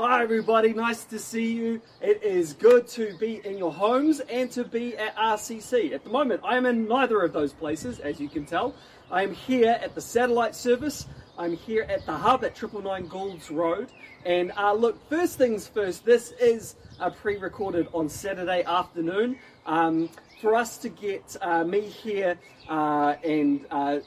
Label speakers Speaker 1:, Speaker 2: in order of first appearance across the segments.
Speaker 1: Hi, everybody. Nice to see you. It is good to be in your homes and to be at RCC. At the moment, I am in neither of those places, as you can tell. I am here at the satellite service. I'm here at the hub at 999 Goulds Road. And uh, look, first things first, this is uh, pre recorded on Saturday afternoon. Um, for us to get uh, me here uh, and uh,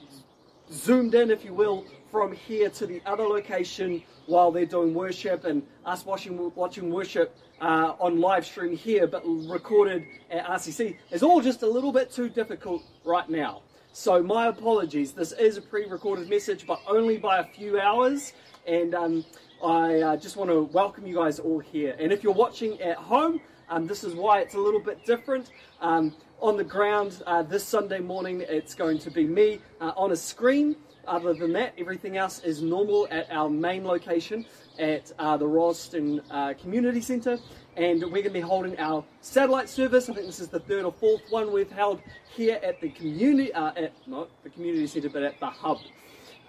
Speaker 1: zoomed in, if you will, from here to the other location while they're doing worship and us watching, watching worship uh, on live stream here, but recorded at RCC is all just a little bit too difficult right now. So my apologies. This is a pre-recorded message, but only by a few hours. And um, I uh, just want to welcome you guys all here. And if you're watching at home, um, this is why it's a little bit different. Um, on the ground uh, this Sunday morning, it's going to be me uh, on a screen other than that, everything else is normal at our main location at uh, the Rolleston uh, Community Centre. And we're going to be holding our satellite service. I think this is the third or fourth one we've held here at the community, uh, at not the community centre, but at the hub.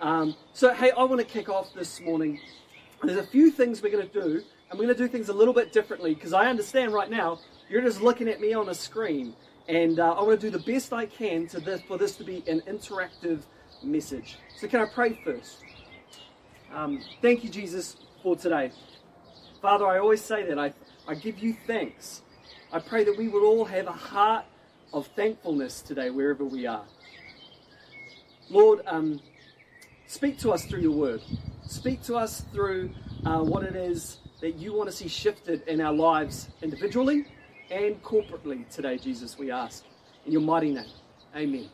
Speaker 1: Um, so, hey, I want to kick off this morning. There's a few things we're going to do, and we're going to do things a little bit differently because I understand right now you're just looking at me on a screen, and uh, I want to do the best I can to this, for this to be an interactive message. So, can I pray first? Um, thank you, Jesus, for today. Father, I always say that. I, I give you thanks. I pray that we would all have a heart of thankfulness today, wherever we are. Lord, um, speak to us through your word. Speak to us through uh, what it is that you want to see shifted in our lives individually and corporately today, Jesus, we ask. In your mighty name. Amen.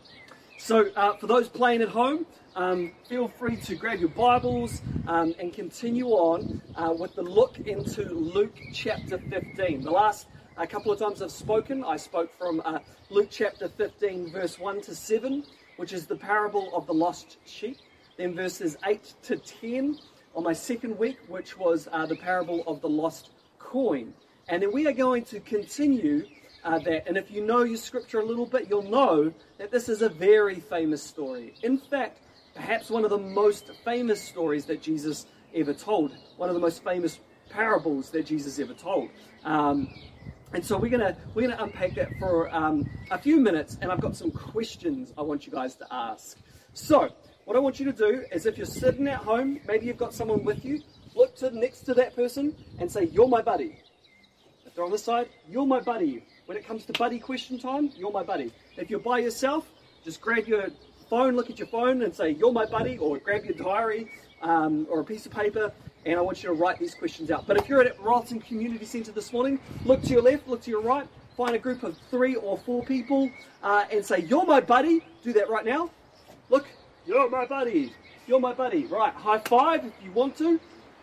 Speaker 1: So, uh, for those playing at home, um, feel free to grab your Bibles um, and continue on uh, with the look into Luke chapter 15. The last a couple of times I've spoken, I spoke from uh, Luke chapter 15, verse 1 to 7, which is the parable of the lost sheep. Then verses 8 to 10 on my second week, which was uh, the parable of the lost coin. And then we are going to continue uh, that. And if you know your scripture a little bit, you'll know that this is a very famous story. In fact, perhaps one of the most famous stories that Jesus ever told, one of the most famous parables that Jesus ever told. Um, and so we're gonna we're gonna unpack that for um, a few minutes, and I've got some questions I want you guys to ask. So what I want you to do is, if you're sitting at home, maybe you've got someone with you, look to next to that person and say, "You're my buddy." If they're on the side, "You're my buddy." When it comes to buddy question time, you're my buddy. If you're by yourself, just grab your phone, look at your phone, and say, You're my buddy, or grab your diary um, or a piece of paper, and I want you to write these questions out. But if you're at Rolleston Community Centre this morning, look to your left, look to your right, find a group of three or four people, uh, and say, You're my buddy. Do that right now. Look, you're my buddy. You're my buddy. Right, high five if you want to.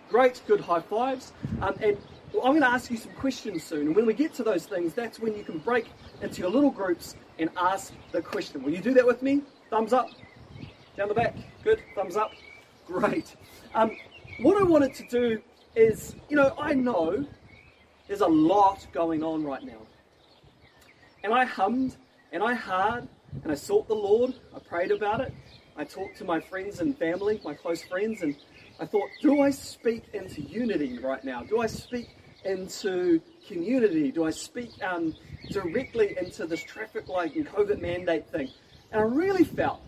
Speaker 1: Great, good high fives. Um, and I'm going to ask you some questions soon. And when we get to those things, that's when you can break into your little groups and ask the question. Will you do that with me? Thumbs up. Down the back. Good. Thumbs up. Great. Um, what I wanted to do is, you know, I know there's a lot going on right now. And I hummed and I hard and I sought the Lord. I prayed about it. I talked to my friends and family, my close friends, and I thought, do I speak into unity right now? Do I speak into community? Do I speak um, directly into this traffic light and COVID mandate thing? And I really felt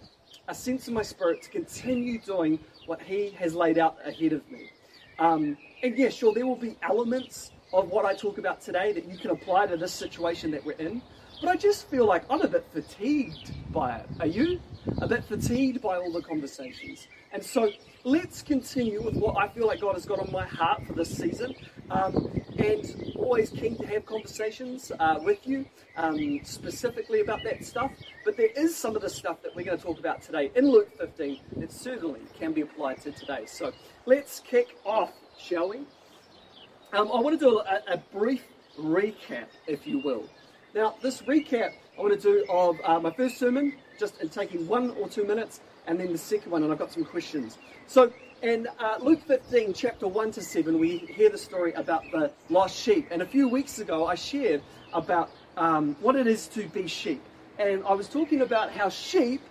Speaker 1: a sense in my spirit to continue doing what He has laid out ahead of me. Um, and yeah, sure, there will be elements of what I talk about today that you can apply to this situation that we're in. But I just feel like I'm a bit fatigued by it. Are you? A bit fatigued by all the conversations. And so let's continue with what I feel like God has got on my heart for this season. Um, and always keen to have conversations uh, with you um, specifically about that stuff. But there is some of the stuff that we're going to talk about today in Luke 15 that certainly can be applied to today. So let's kick off, shall we? Um, I want to do a, a, brief recap, if you will. Now, this recap I want to do of uh, my first sermon, just in taking one or two minutes, and then the second one, and I've got some questions. So, in uh, Luke 15, chapter 1 to 7, we hear the story about the lost sheep. And a few weeks ago, I shared about um, what it is to be sheep. And I was talking about how sheep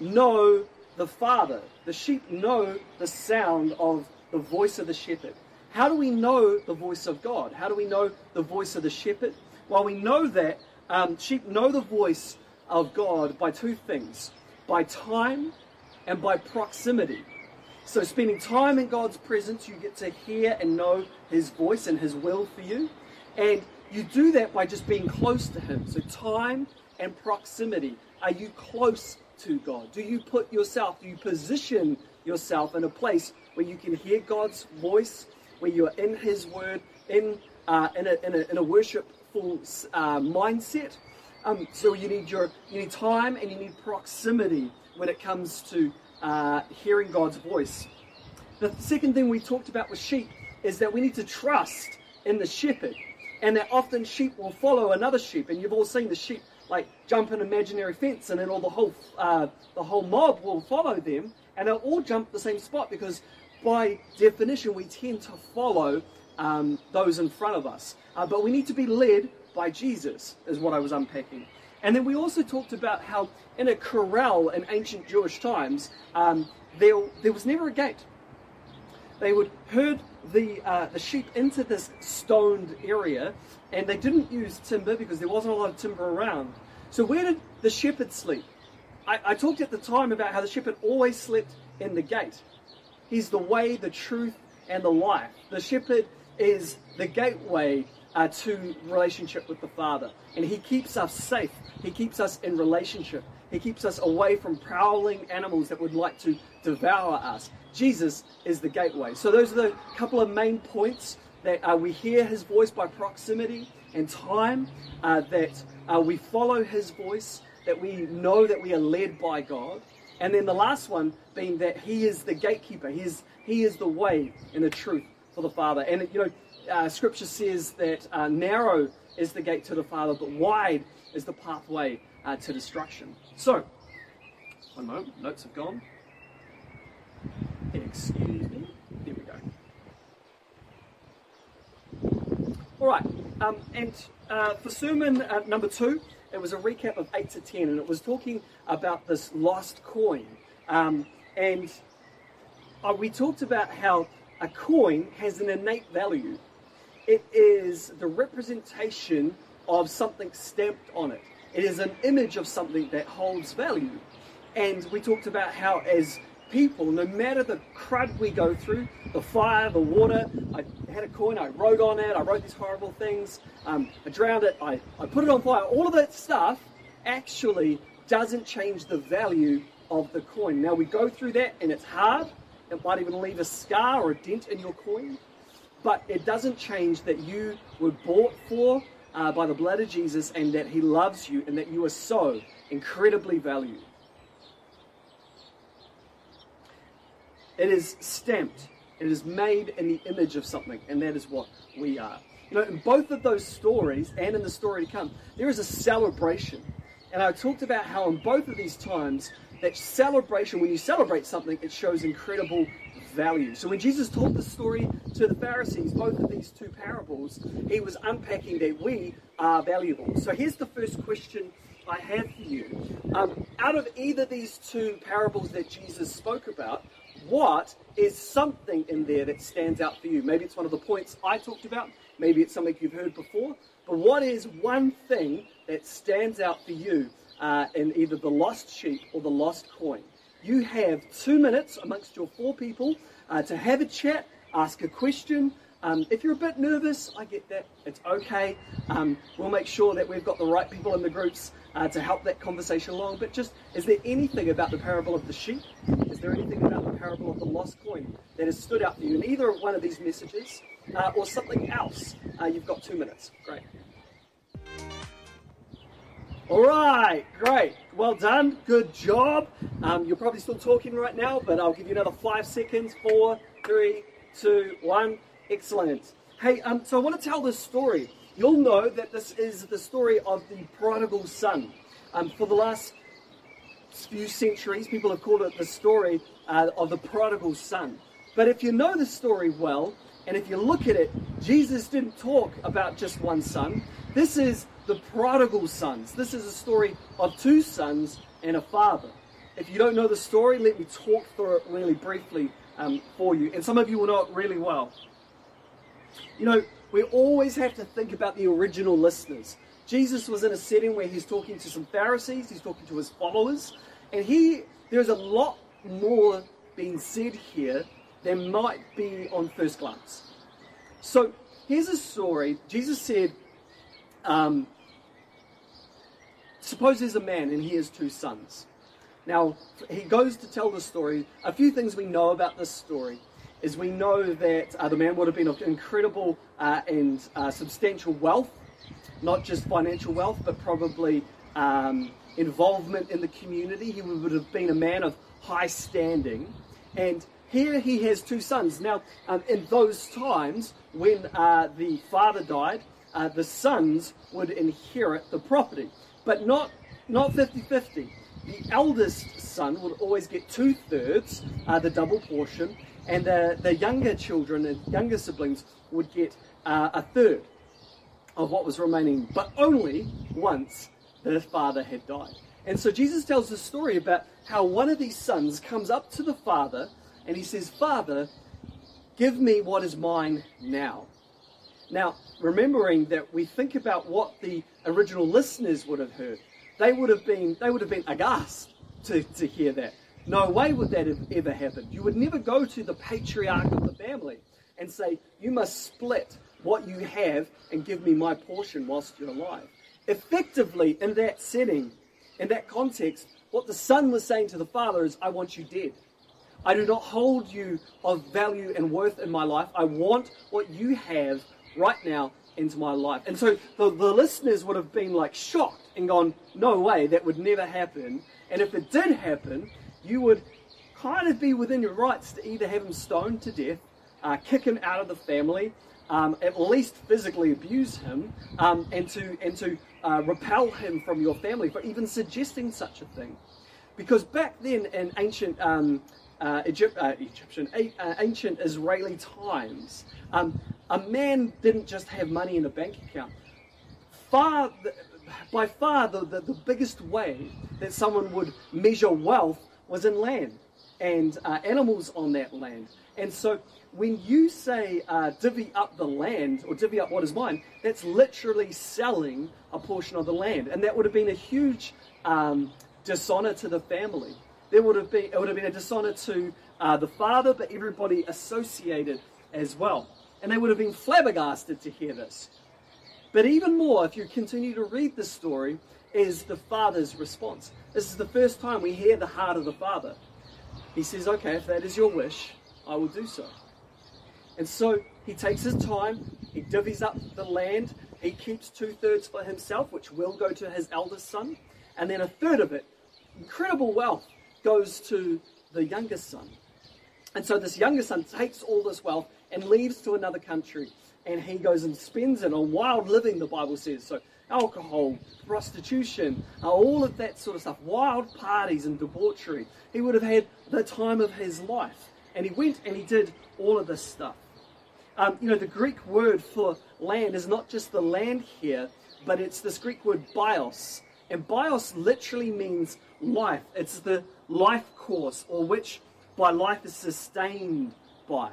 Speaker 1: know the Father. The sheep know the sound of the voice of the shepherd. how do we know the voice of God? How do we know the voice of the shepherd? Well, we know that um, sheep know the voice of God by two things by time and by proximity. So, spending time in God's presence, you get to hear and know His voice and His will for you. And you do that by just being close to Him. So, time and proximity. Are you close to God? Do you put yourself, do you position yourself in a place where you can hear God's voice, where you're in His Word, in, uh, in, a, in, a, in a worshipful uh, mindset? Um, so you need your you need time and you need proximity when it comes to uh, hearing God's voice. The second thing we talked about with sheep is that we need to trust in the shepherd, and that often sheep will follow another sheep. And you've all seen the sheep like jump an imaginary fence, and then all the whole uh, the whole mob will follow them, and they'll all jump the same spot because by definition we tend to follow um, those in front of us. Uh, but we need to be led by Jesus, is what I was unpacking. And then we also talked about how in a corral in ancient Jewish times, um, there, there was never a gate. They would herd the, uh, the sheep into this stoned area, and they didn't use timber because there wasn't a lot of timber around. So, where did the shepherd sleep? I, I talked at the time about how the shepherd always slept in the gate. He's the way, the truth, and the life. The shepherd is the gateway uh, to relationship with the Father. And He keeps us safe. He keeps us in relationship. He keeps us away from prowling animals that would like to devour us. Jesus is the gateway. So those are the couple of main points that uh, we hear His voice by proximity and time, uh, that uh, we follow His voice, that we know that we are led by God. And then the last one being that He is the gatekeeper. He is, he is the way and the truth for the Father. And, you know, uh, scripture says that uh, narrow is the gate to the Father, but wide is the pathway uh, to destruction. So, one moment, notes have gone. Excuse me. There we go. All right, um, and uh, for sermon uh, number two, it was a recap of 8 to 10, and it was talking about this lost coin. Um, and uh, we talked about how a coin has an innate value. It is the representation of something stamped on it. It is an image of something that holds value. And we talked about how, as people, no matter the crud we go through, the fire, the water, I had a coin, I wrote on it, I wrote these horrible things, um, I drowned it, I, I put it on fire, all of that stuff actually doesn't change the value of the coin. Now we go through that and it's hard, it might even leave a scar or a dent in your coin, but it doesn't change that you were bought for uh, by the blood of Jesus and that He loves you and that you are so incredibly valued. It is stamped, it is made in the image of something, and that is what we are. You know, in both of those stories and in the story to come, there is a celebration. And I talked about how in both of these times, that celebration, when you celebrate something, it shows incredible value. So when Jesus told the story to the Pharisees, both of these two parables, he was unpacking that we are valuable. So here's the first question I have for you. Um, out of either these two parables that Jesus spoke about, what is something in there that stands out for you? Maybe it's one of the points I talked about, maybe it's something you've heard before, but what is one thing that stands out for you uh, in either the lost sheep or the lost coin. You have two minutes amongst your four people uh, to have a chat, ask a question. Um, if you're a bit nervous, I get that. It's okay. Um, we'll make sure that we've got the right people in the groups uh, to help that conversation along. But just, is there anything about the parable of the sheep? Is there anything about the parable of the lost coin that has stood out for you in either one of these messages uh, or something else? Uh, you've got two minutes. Great. All right, great. Well done. Good job. Um, you're probably still talking right now, but I'll give you another five seconds. Four, three, two, one. Excellent. Hey, um, so I want to tell this story. You'll know that this is the story of the prodigal son. Um, for the last few centuries, people have called it the story uh, of the prodigal son. But if you know the story well, and if you look at it, Jesus didn't talk about just one son. This is the prodigal sons. This is a story of two sons and a father. If you don't know the story, let me talk through it really briefly um, for you. And some of you will know it really well. You know, we always have to think about the original listeners. Jesus was in a setting where he's talking to some Pharisees, he's talking to his followers, and he there's a lot more being said here than might be on first glance. So here's a story. Jesus said, um, suppose there's a man and he has two sons. Now, he goes to tell the story. A few things we know about this story is we know that uh, the man would have been of incredible uh, and uh, substantial wealth, not just financial wealth, but probably um, involvement in the community. He would have been a man of high standing. And here he has two sons. Now, um, in those times, when uh, the father died, uh, the sons would inherit the property, but not not 50-50. The eldest son would always get two thirds, uh, the double portion, and the, the younger children and younger siblings would get uh, a third of what was remaining, but only once the father had died. And so Jesus tells the story about how one of these sons comes up to the father and he says, Father, give me what is mine now. Now, remembering that we think about what the original listeners would have heard, they would have been they would have been aghast to, to hear that. No way would that have ever happened. You would never go to the patriarch of the family and say, You must split what you have and give me my portion whilst you're alive. Effectively, in that setting, in that context, what the son was saying to the father is, I want you dead. I do not hold you of value and worth in my life. I want what you have right now into my life. And so the, the listeners would have been like shocked and gone, no way, that would never happen. And if it did happen, you would kind of be within your rights to either have him stoned to death, uh, kick him out of the family, um, at least physically abuse him, um, and to and to uh, repel him from your family for even suggesting such a thing. Because back then in ancient um, uh, Egypt, uh, Egyptian, uh, ancient Israeli times, um, a man didn't just have money in a bank account. Far, by far, the, the, the biggest way that someone would measure wealth was in land and uh, animals on that land. And so when you say uh, divvy up the land or divvy up what is mine, that's literally selling a portion of the land. And that would have been a huge um, dishonor to the family. There would have been, it would have been a dishonor to uh, the father, but everybody associated as well. And they would have been flabbergasted to hear this. But even more, if you continue to read the story, is the father's response. This is the first time we hear the heart of the father. He says, Okay, if that is your wish, I will do so. And so he takes his time, he divvies up the land, he keeps two thirds for himself, which will go to his eldest son, and then a third of it, incredible wealth, goes to the youngest son. And so this younger son takes all this wealth and leaves to another country. And he goes and spends it on wild living, the Bible says. So alcohol, prostitution, uh, all of that sort of stuff, wild parties and debauchery. He would have had the time of his life. And he went and he did all of this stuff. Um, you know, the Greek word for land is not just the land here, but it's this Greek word bios. And bios literally means life. It's the life course, or which by life is sustained by.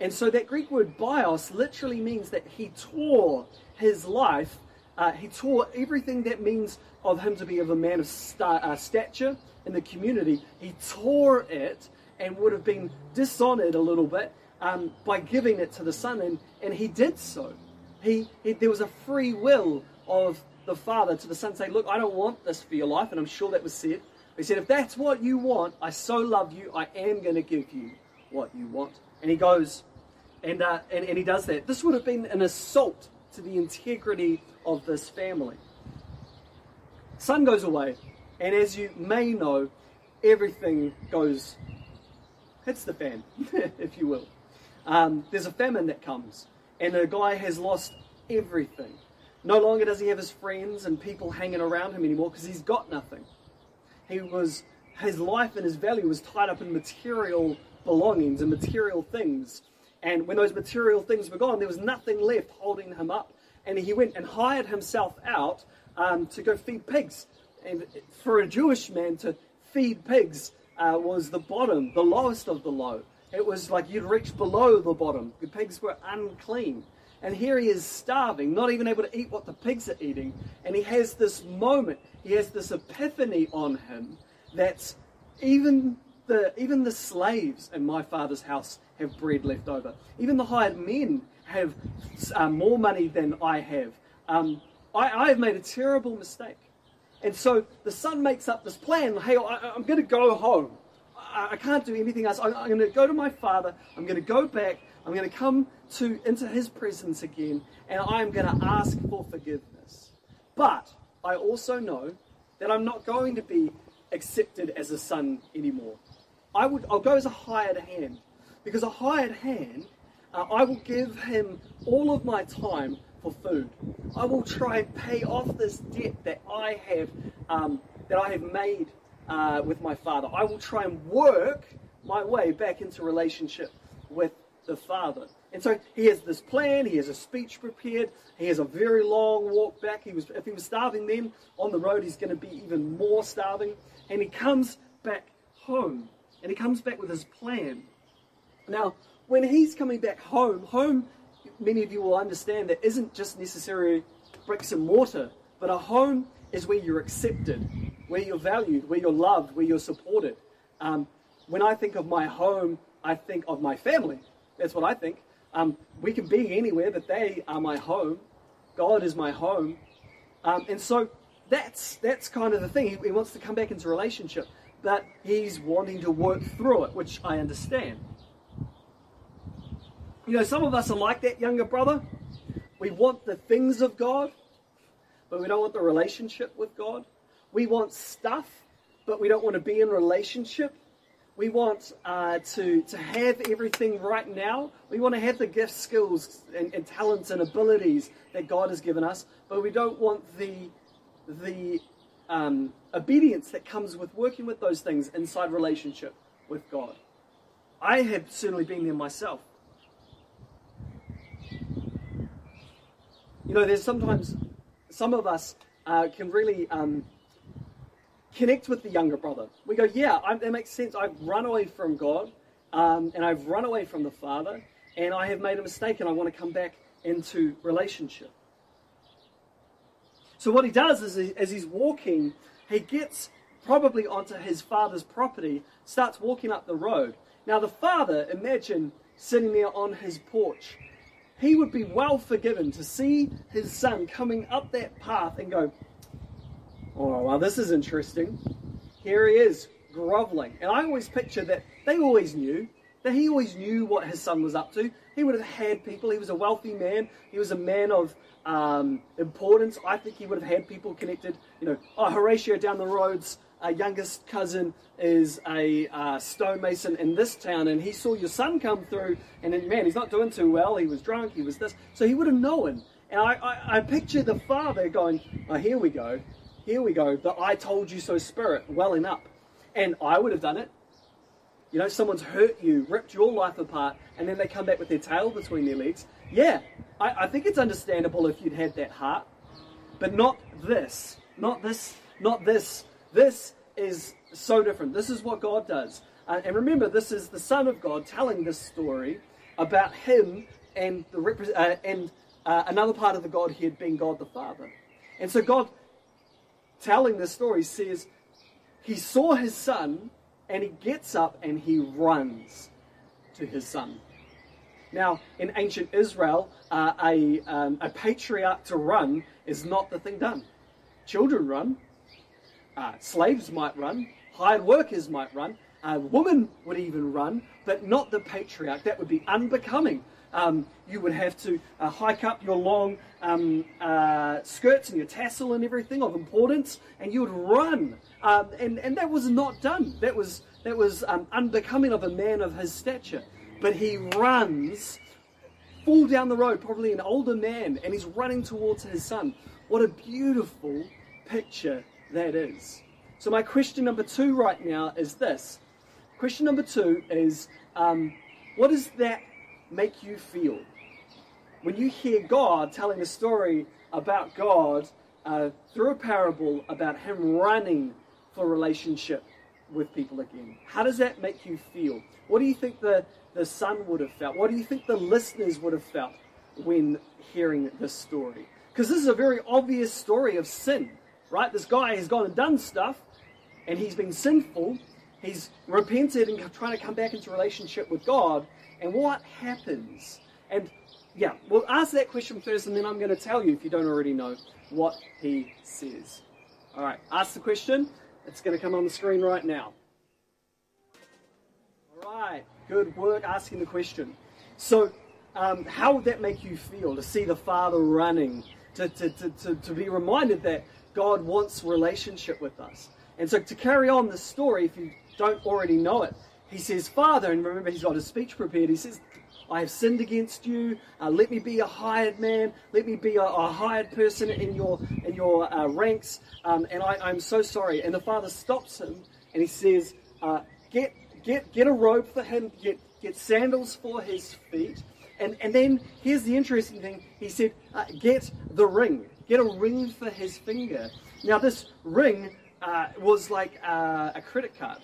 Speaker 1: And so that Greek word bios literally means that he tore his life, uh, he tore everything that means of him to be of a man of uh, stature in the community. He tore it and would have been dishonored a little bit um, by giving it to the son, and, and he did so. He, he, there was a free will of the father to the son saying, Look, I don't want this for your life, and I'm sure that was said. He said, If that's what you want, I so love you, I am going to give you what you want. And he goes and, uh, and, and he does that. This would have been an assault to the integrity of this family. Son goes away, and as you may know, everything goes, hits the fan, if you will. Um, there's a famine that comes, and the guy has lost everything. No longer does he have his friends and people hanging around him anymore because he's got nothing. He was his life and his value was tied up in material belongings and material things. And when those material things were gone, there was nothing left holding him up. And he went and hired himself out um, to go feed pigs. And for a Jewish man to feed pigs uh, was the bottom, the lowest of the low. it was like you'd reach below the bottom. The pigs were unclean. And here he is starving, not even able to eat what the pigs are eating. And he has this moment, he has this epiphany on him that even the, even the slaves in my father's house have bread left over. Even the hired men have uh, more money than I have. Um, I, I have made a terrible mistake. And so the son makes up this plan hey, I, am going to go home. I, I, can't do anything else. I, I'm going to go to my father. I'm going to go back. I'm going to come to into his presence again, and I'm going to ask for forgiveness. But I also know that I'm not going to be accepted as a son anymore. I would, I'll go as a hired hand, because a hired hand, uh, I will give him all of my time for food. I will try and pay off this debt that I have um, that I have made uh, with my father. I will try and work my way back into relationship with the Father. And so he has this plan, he has a speech prepared, he has a very long walk back. He was, if he was starving then, on the road he's going to be even more starving. And he comes back home, and he comes back with his plan. Now, when he's coming back home, home, many of you will understand that isn't just necessarily bricks and mortar, but a home is where you're accepted, where you're valued, where you're loved, where you're supported. Um, when I think of my home, I think of my family. That's what I think. Um, we can be anywhere, but they are my home. God is my home. Um, and so that's, that's kind of the thing. He, he wants to come back into relationship, but he's wanting to work through it, which I understand. You know, some of us are like that younger brother. We want the things of God, but we don't want the relationship with God. We want stuff, but we don't want to be in relationship. We want uh, to, to have everything right now. We want to have the gifts, skills, and, and talents and abilities that God has given us, but we don't want the, the um, obedience that comes with working with those things inside relationship with God. I have certainly been there myself. You know, there's sometimes some of us uh, can really um, connect with the younger brother. We go, yeah, I, that makes sense. I've run away from God um, and I've run away from the Father and I have made a mistake and I want to come back into relationship. So what he does is, he, as he's walking, he gets probably onto his father's property, starts walking up the road. Now the father, imagine sitting there on his porch. He would be well forgiven to see his son coming up that path and go, Oh, well, this is interesting. Here he is, groveling. And I always picture that they always knew, that he always knew what his son was up to. He would have had people. He was a wealthy man. He was a man of um, importance. I think he would have had people connected. You know, oh, Horatio down the road's uh, youngest cousin is a uh, stonemason in this town, and he saw your son come through, and then, man, he's not doing too well. He was drunk. He was this. So he would have known. And I, I, I picture the father going, oh, here we go here we go, the I told you so spirit welling up. And I would have done it. You know, someone's hurt you, ripped your life apart, and then they come back with their tail between their legs. Yeah, I, I think it's understandable if you'd had that heart. But not this. Not this. Not this. This is so different. This is what God does. Uh, and remember, this is the Son of God telling this story about Him and the uh, and uh, another part of the Godhead being God the Father. And so God telling this story says he saw his son and he gets up and he runs to his son. Now, in ancient Israel, uh, a, um, a patriarch to run is not the thing done. Children run, uh, slaves might run, hired workers might run, a woman would even run, but not the patriarch. That would be unbecoming um, you would have to uh, hike up your long um, uh, skirts and your tassel and everything of importance, and you would run. Um, and, and that was not done. That was, that was um, unbecoming of a man of his stature. But he runs full down the road, probably an older man, and he's running towards his son. What a beautiful picture that is. So, my question number two right now is this. Question number two is um, what is that make you feel? When you hear God telling a story about God uh, through a parable about Him running for relationship with people again? How does that make you feel? What do you think the, the son would have felt? What do you think the listeners would have felt when hearing this story? Because this is a very obvious story of sin, right? This guy has gone and done stuff, and he's been sinful. He's repented and trying to come back into relationship with God. And what happens? And yeah, we'll ask that question first, and then I'm going to tell you, if you don't already know, what he says. All right, ask the question. It's going to come on the screen right now. All right, good work asking the question. So, um, how would that make you feel to see the Father running, to, to, to, to, to be reminded that God wants relationship with us? And so, to carry on the story, if you don't already know it, he says, Father, and remember he's got his speech prepared, he says, I have sinned against you. Uh, let me be a hired man. Let me be a, a hired person in your in your uh, ranks. Um, and I, am so sorry. And the father stops him and he says, uh, "Get get get a robe for him. Get get sandals for his feet." And and then here's the interesting thing. He said, uh, "Get the ring. Get a ring for his finger." Now this ring uh, was like uh, a credit card.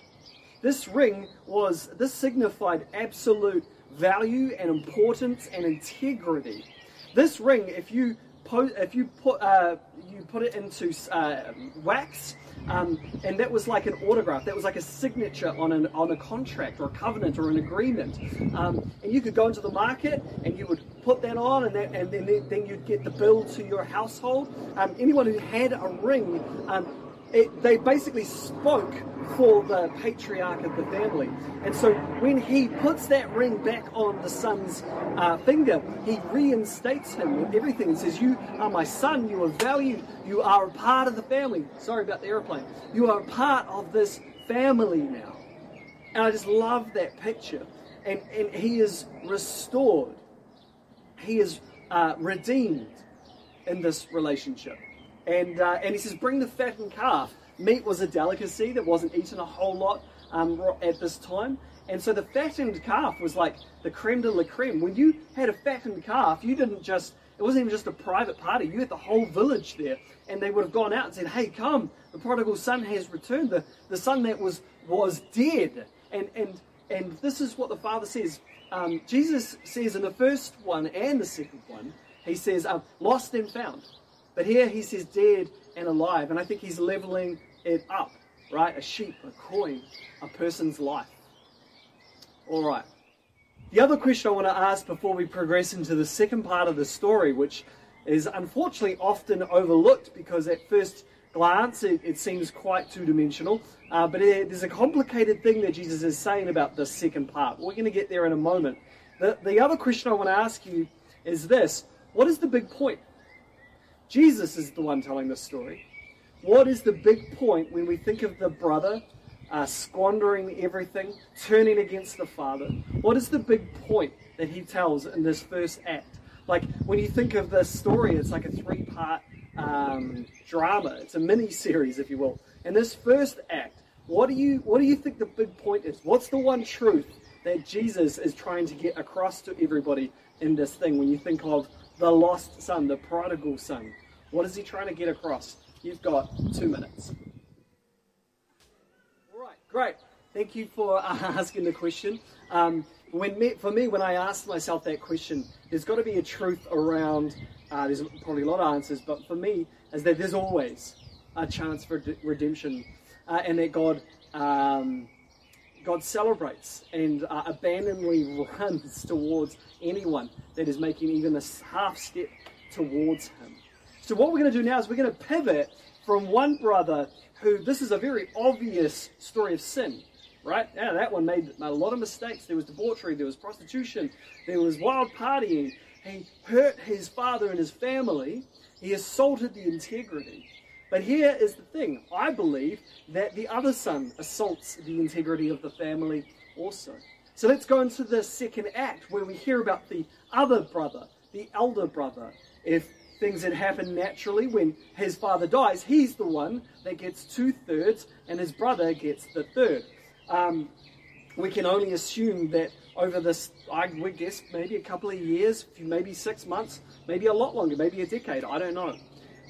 Speaker 1: This ring was this signified absolute value and importance and integrity. This ring, if you if you put uh, you put it into uh, wax, um, and that was like an autograph. That was like a signature on an on a contract or a covenant or an agreement. Um, and you could go into the market and you would put that on, and that, and then then you'd get the bill to your household. Um, anyone who had a ring um, it, they basically spoke for the patriarch of the family. And so when he puts that ring back on the son's uh, finger, he reinstates him with everything and says, You are my son, you are valued, you are a part of the family. Sorry about the airplane. You are a part of this family now. And I just love that picture. And, and he is restored, he is uh, redeemed in this relationship. And, uh, and he says, bring the fattened calf. Meat was a delicacy that wasn't eaten a whole lot um, at this time. And so the fattened calf was like the creme de la creme. When you had a fattened calf, you didn't just, it wasn't even just a private party. You had the whole village there. And they would have gone out and said, hey, come, the prodigal son has returned, the, the son that was, was dead. And, and, and this is what the father says. Um, Jesus says in the first one and the second one, he says, uh, lost and found. But here he says dead and alive, and I think he's leveling it up, right? A sheep, a coin, a person's life. All right. The other question I want to ask before we progress into the second part of the story, which is unfortunately often overlooked because at first glance it, it seems quite two dimensional, uh, but it, there's a complicated thing that Jesus is saying about the second part. We're going to get there in a moment. The, the other question I want to ask you is this What is the big point? Jesus is the one telling the story. What is the big point when we think of the brother uh, squandering everything, turning against the father? What is the big point that he tells in this first act? Like when you think of this story, it's like a three part um, drama. It's a mini series, if you will. And this first act, what do you what do you think the big point is? What's the one truth that Jesus is trying to get across to everybody in this thing when you think of the lost son, the prodigal son. What is he trying to get across? You've got two minutes. All right, great. Thank you for asking the question. Um, when me, for me, when I ask myself that question, there's got to be a truth around. Uh, there's probably a lot of answers, but for me, is that there's always a chance for redemption, uh, and that God um, God celebrates and uh, abandoningly runs towards anyone that is making even a half step towards him. So, what we're going to do now is we're going to pivot from one brother who, this is a very obvious story of sin, right? Yeah, that one made a lot of mistakes. There was debauchery, there was prostitution, there was wild partying. He hurt his father and his family, he assaulted the integrity. But here is the thing I believe that the other son assaults the integrity of the family also. So let's go into the second act where we hear about the other brother, the elder brother. If things had happened naturally when his father dies, he's the one that gets two thirds and his brother gets the third. Um, we can only assume that over this, I would guess, maybe a couple of years, maybe six months, maybe a lot longer, maybe a decade, I don't know.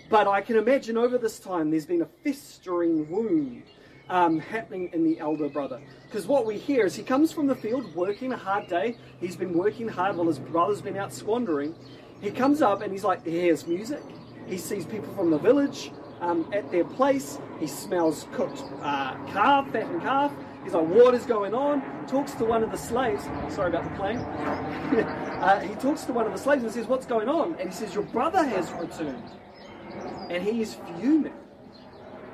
Speaker 1: But I can imagine over this time there's been a festering wound um, happening in the elder brother. Because what we hear is he comes from the field working a hard day. He's been working hard while his brother's been out squandering. He comes up and he's like, he hears music. He sees people from the village um, at their place. He smells cooked uh, calf, fattened calf. He's like, what is going on? Talks to one of the slaves. Sorry about the plane. uh, he talks to one of the slaves and says, what's going on? And he says, your brother has returned. And he is fuming.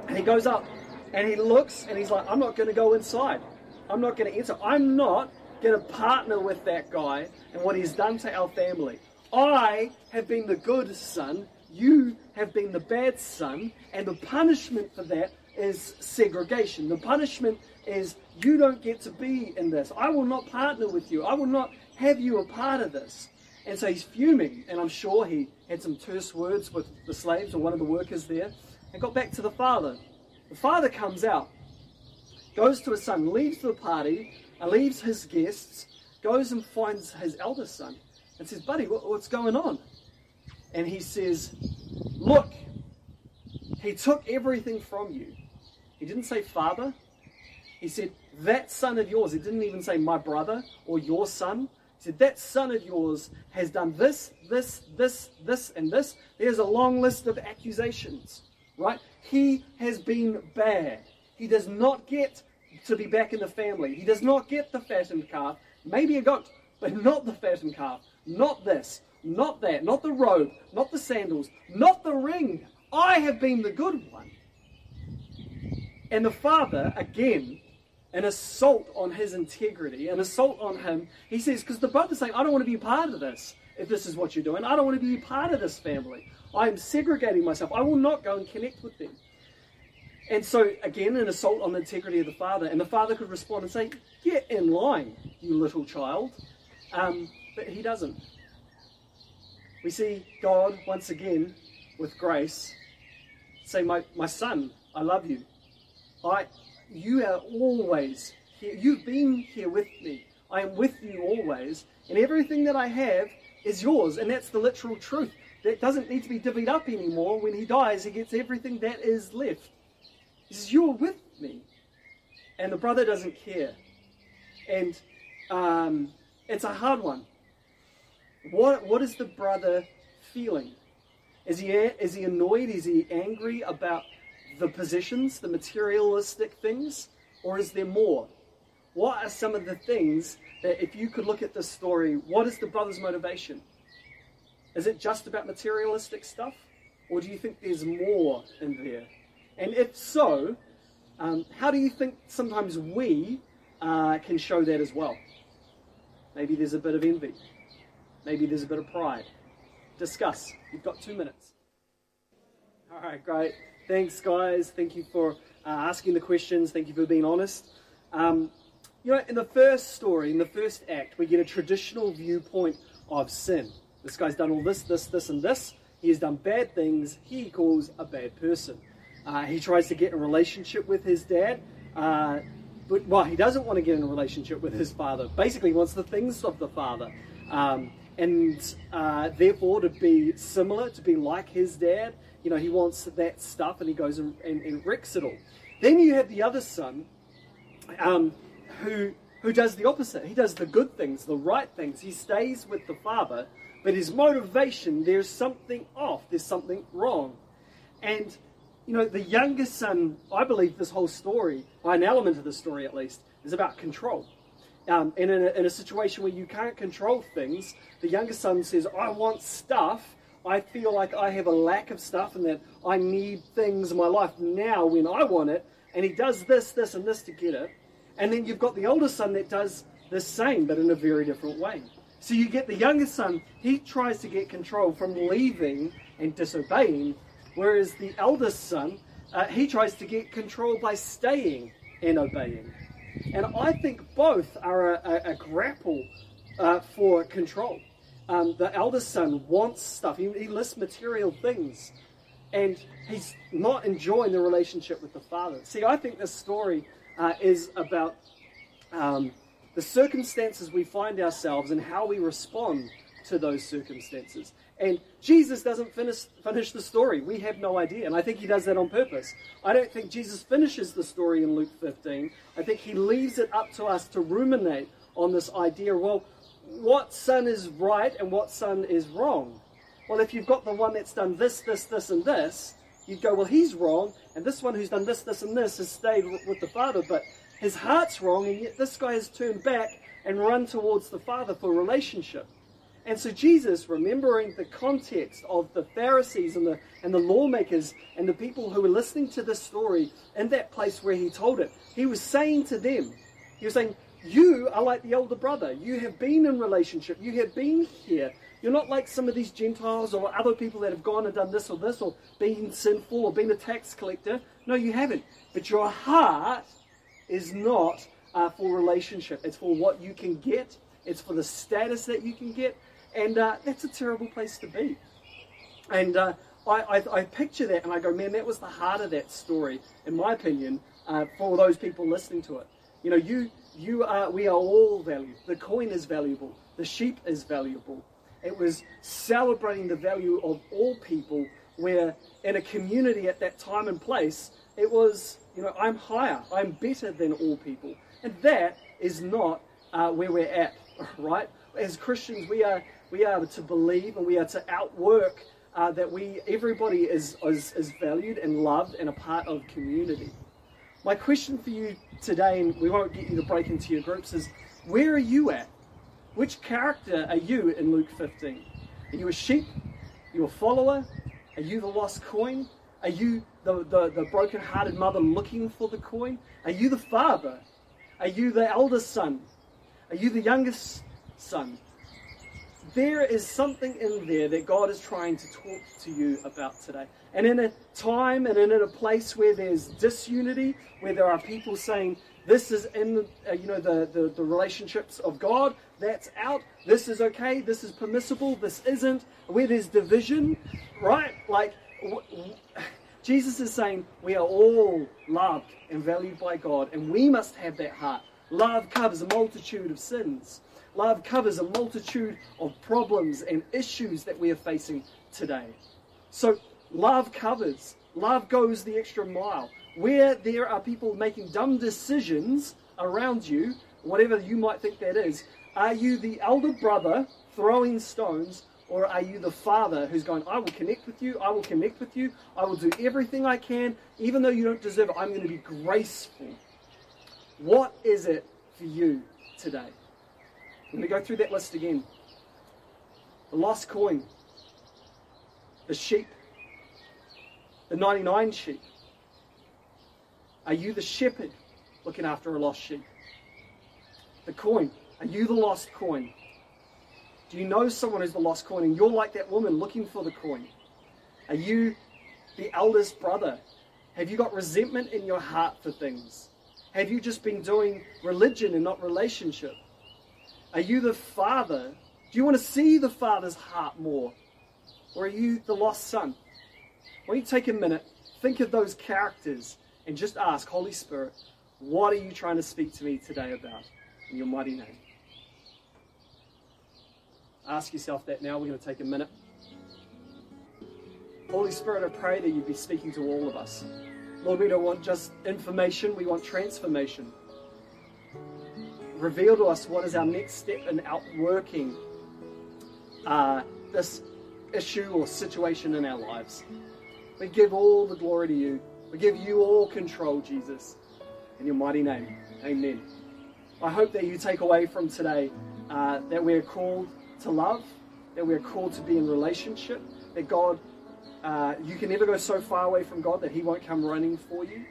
Speaker 1: And he goes up and he looks and he's like, I'm not going to go inside. I'm not going to enter. I'm not going to partner with that guy and what he's done to our family. I have been the good son. You have been the bad son. And the punishment for that is segregation. The punishment is you don't get to be in this. I will not partner with you. I will not have you a part of this. And so he's fuming, and I'm sure he had some terse words with the slaves or one of the workers there, and got back to the father. The father comes out, goes to his son, leaves the party, and leaves his guests, goes and finds his eldest son, and says, Buddy, what's going on? And he says, Look, he took everything from you. He didn't say father, he said, That son of yours, he didn't even say my brother or your son. Said, That son of yours has done this, this, this, this, and this. There's a long list of accusations, right? He has been bad. He does not get to be back in the family. He does not get the fattened calf, maybe a goat, but not the fattened calf. Not this, not that, not the robe, not the sandals, not the ring. I have been the good one. And the father, again, an assault on his integrity, an assault on him. He says, because the brother's saying, I don't want to be part of this if this is what you're doing. I don't want to be part of this family. I am segregating myself. I will not go and connect with them. And so, again, an assault on the integrity of the father. And the father could respond and say, Get in line, you little child. Um, but he doesn't. We see God, once again, with grace, say, My, my son, I love you. I, you are always here. You've been here with me. I am with you always. And everything that I have is yours. And that's the literal truth. That doesn't need to be divvied up anymore. When he dies, he gets everything that is left. He says, You're with me. And the brother doesn't care. And um, it's a hard one. What, what is the brother feeling? Is he, is he annoyed? Is he angry about the positions, the materialistic things, or is there more? What are some of the things that, if you could look at this story, what is the brother's motivation? Is it just about materialistic stuff? Or do you think there's more in there? And if so, um, how do you think sometimes we uh, can show that as well? Maybe there's a bit of envy. Maybe there's a bit of pride. Discuss. You've got two minutes. All right, great. Thanks, guys. Thank you for uh, asking the questions. Thank you for being honest. Um, you know, in the first story, in the first act, we get a traditional viewpoint of sin. This guy's done all this, this, this, and this. He has done bad things. He calls a bad person. Uh, he tries to get a relationship with his dad. Uh, but, well, he doesn't want to get in a relationship with his father. Basically, he wants the things of the father. Um, and uh, therefore, to be similar, to be like his dad, you know, he wants that stuff and he goes and, and, and wrecks it all. Then you have the other son um, who, who does the opposite. He does the good things, the right things. He stays with the father, but his motivation, there's something off, there's something wrong. And, you know, the youngest son, I believe this whole story, an element of the story at least, is about control. Um, and in a, in a situation where you can't control things, the youngest son says, I want stuff I feel like I have a lack of stuff and that I need things in my life now when I want it. And he does this, this, and this to get it. And then you've got the older son that does the same, but in a very different way. So you get the youngest son, he tries to get control from leaving and disobeying, whereas the eldest son, uh, he tries to get control by staying and obeying. And I think both are a, a, a grapple uh, for control um, the eldest son wants stuff. He, he lists material things. And he's not enjoying the relationship with the father. See, I think this story uh, is about um, the circumstances we find ourselves and how we respond to those circumstances. And Jesus doesn't finish, finish the story. We have no idea. And I think he does that on purpose. I don't think Jesus finishes the story in Luke 15. I think he leaves it up to us to ruminate on this idea well, what son is right and what son is wrong? Well, if you've got the one that's done this, this, this, and this, you'd go, well, he's wrong, and this one who's done this, this, and this has stayed with the father, but his heart's wrong, and yet this guy has turned back and run towards the father for relationship. And so Jesus, remembering the context of the Pharisees and the, and the lawmakers and the people who were listening to this story in that place where he told it, he was saying to them, he was saying, you are like the older brother. You have been in relationship. You have been here. You're not like some of these Gentiles or other people that have gone and done this or this or been sinful or been a tax collector. No, you haven't. But your heart is not uh, for relationship. It's for what you can get. It's for the status that you can get. And uh, that's a terrible place to be. And uh, I, I, I, picture that and I go, man, that was the heart of that story, in my opinion, uh, for those people listening to it. You know, you, you are, we are all valued. The coin is valuable. The sheep is valuable. It was celebrating the value of all people, where in a community at that time and place, it was, you know, I'm higher, I'm better than all people. And that is not uh, where we're at, right? As Christians, we are, we are to believe and we are to outwork uh, that we, everybody is, is, is valued and loved and a part of community. My question for you today, and we won't get you to break into your groups, is where are you at? Which character are you in Luke 15? Are you a sheep? Are you a follower? Are you the lost coin? Are you the, the, the broken-hearted mother looking for the coin? Are you the father? Are you the eldest son? Are you the youngest son? There is something in there that God is trying to talk to you about today. And in a time and in a place where there's disunity, where there are people saying, this is in the, uh, you know the, the, the relationships of God, that's out, this is okay, this is permissible, this isn't, where there's division, right? Like, w- w- Jesus is saying we are all loved and valued by God, and we must have that heart. Love covers a multitude of sins. Love covers a multitude of problems and issues that we are facing today. So, love covers. Love goes the extra mile. Where there are people making dumb decisions around you, whatever you might think that is, are you the elder brother throwing stones, or are you the father who's going, I will connect with you, I will connect with you, I will do everything I can, even though you don't deserve it, I'm going to be graceful. What is it for you today? Let me go through that list again. The lost coin, the sheep, the 99 sheep. Are you the shepherd looking after a lost sheep? The coin. Are you the lost coin? Do you know someone who's the lost coin and you're like that woman looking for the coin? Are you the eldest brother? Have you got resentment in your heart for things? Have you just been doing religion and not relationship? Are you the father? Do you want to see the father's heart more? Or are you the lost son? Why don't you take a minute, think of those characters, and just ask, Holy Spirit, what are you trying to speak to me today about? In your mighty name. Ask yourself that now. We're going to take a minute. Holy Spirit, I pray that you'd be speaking to all of us. Lord, we don't want just information, we want transformation reveal to us what is our next step in outworking uh, this issue or situation in our lives. We give all the glory to you. We give you all control, Jesus. In your mighty name, amen. I hope that you take away from today uh, that we're called to love, that we're called to be in relationship, that God, uh, you can never go so far away from God that He won't come running for you.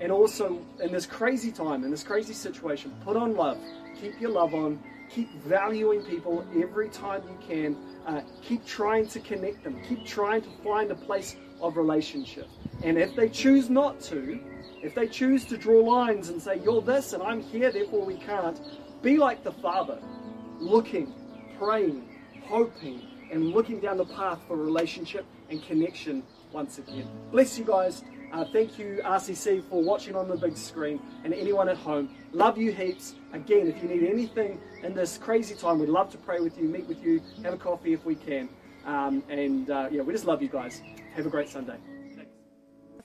Speaker 1: And also, in this crazy time, in this crazy situation, put on love. Keep your love on. Keep valuing people every time you can. Uh, keep trying to connect them. Keep trying to find a place of relationship. And if they choose not to, if they choose to draw lines and say, You're this and I'm here, therefore we can't, be like the Father, looking, praying, hoping, and looking down the path for relationship and connection once again. Bless you guys. Uh, thank you, RCC, for watching on the big screen, and anyone at home. Love you heaps. Again, if you need anything in this crazy time, we'd love to pray with you, meet with you, have a coffee if we can. Um, and uh, yeah, we just love you guys. Have a great Sunday.